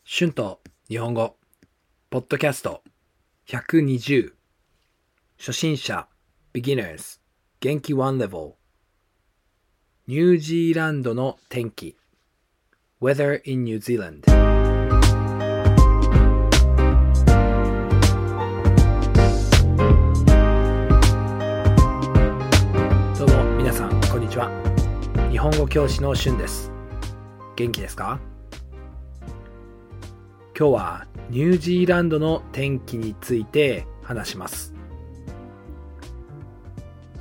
春と日本語、ポッドキャスト。120初心者。beginners 元気 one level ニュージーランドの天気。weather in New Zealand どうも皆さんこんにちは。日本語教師の春です。元気ですか？今日はニュージーランドの天気について話します。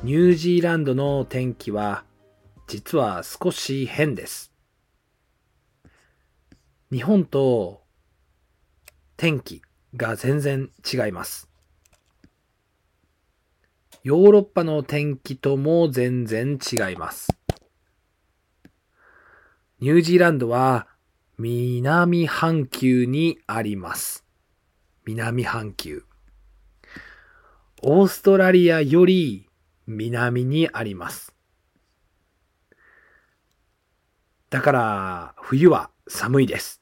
ニュージーランドの天気は実は少し変です。日本と天気が全然違います。ヨーロッパの天気とも全然違います。ニュージーランドは南半球にあります。南半球。オーストラリアより南にあります。だから冬は寒いです。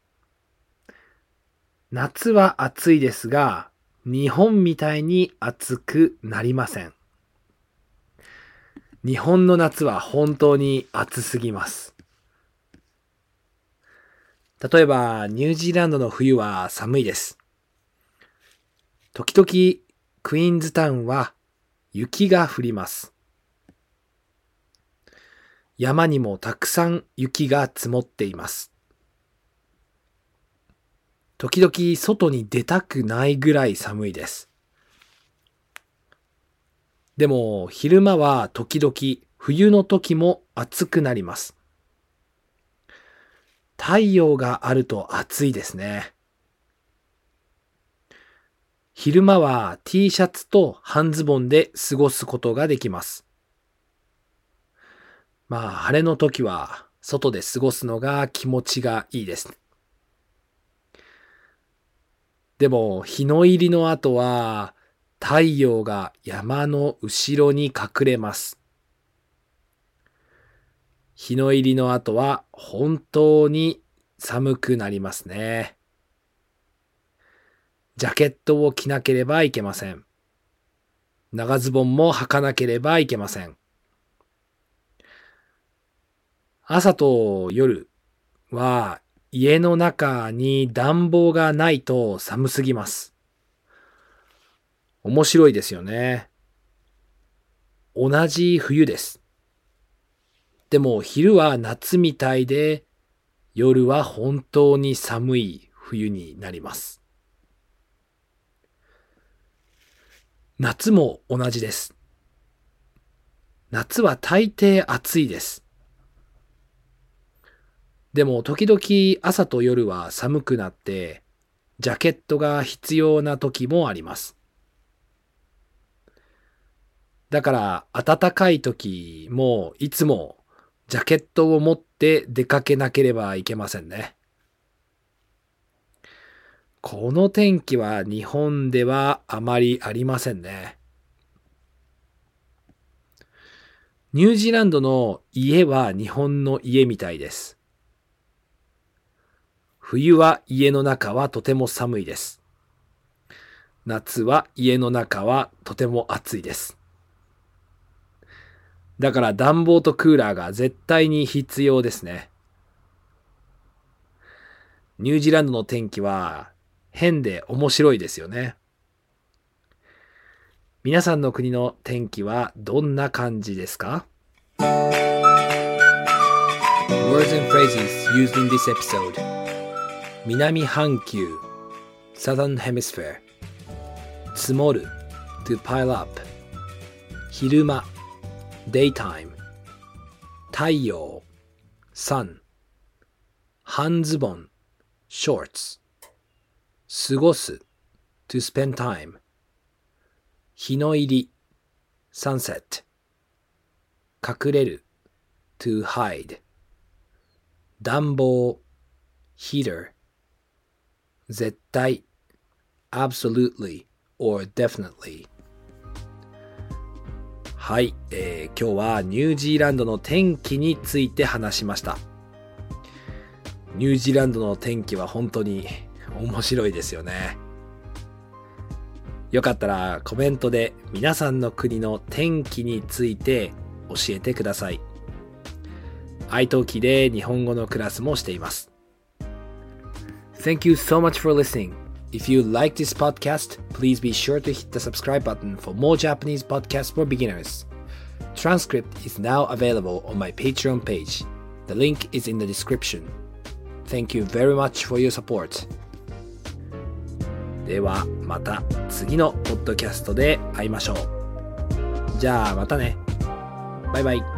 夏は暑いですが、日本みたいに暑くなりません。日本の夏は本当に暑すぎます。例えば、ニュージーランドの冬は寒いです。時々、クイーンズタウンは雪が降ります。山にもたくさん雪が積もっています。時々外に出たくないぐらい寒いです。でも昼間は時々冬の時も暑くなります。太陽があると暑いですね。昼間は T シャツと半ズボンで過ごすことができます。まあ、晴れの時は外で過ごすのが気持ちがいいです。でも、日の入りの後は太陽が山の後ろに隠れます。日の入りの後は本当に寒くなりますね。ジャケットを着なければいけません。長ズボンも履かなければいけません。朝と夜は家の中に暖房がないと寒すぎます。面白いですよね。同じ冬です。でも昼は夏みたいで夜は本当に寒い冬になります。夏も同じです。夏は大抵暑いです。でも時々朝と夜は寒くなってジャケットが必要な時もあります。だから暖かい時もいつもジャケットを持って出かけなければいけませんね。この天気は日本ではあまりありませんね。ニュージーランドの家は日本の家みたいです。冬は家の中はとても寒いです。夏は家の中はとても暑いです。だから暖房とクーラーが絶対に必要ですね。ニュージーランドの天気は変で面白いですよね。皆さんの国の天気はどんな感じですか？Words and phrases used in this episode 南半球 Southern Hemisphere 積もる to pile up 昼間 daytime 太陽 sun 半ズボン shorts 過ごす to spend time 日の入り sunset 隠れる to hide 暖房 heater 絶対 absolutely or definitely はい、えー今日はニュージーランドの天気について話しました。ニュージーランドの天気は本当に 面白いですよね。よかったらコメントで皆さんの国の天気について教えてください。iTalki で日本語のクラスもしています。Thank you so much for listening. If you like this podcast, please be sure to hit the subscribe button for more Japanese podcasts for beginners. Transcript is now available on my Patreon page. The link is in the description. Thank you very much for your support. ではまた次のポッドキャストで会いましょう。じゃあまたね。バイバイ。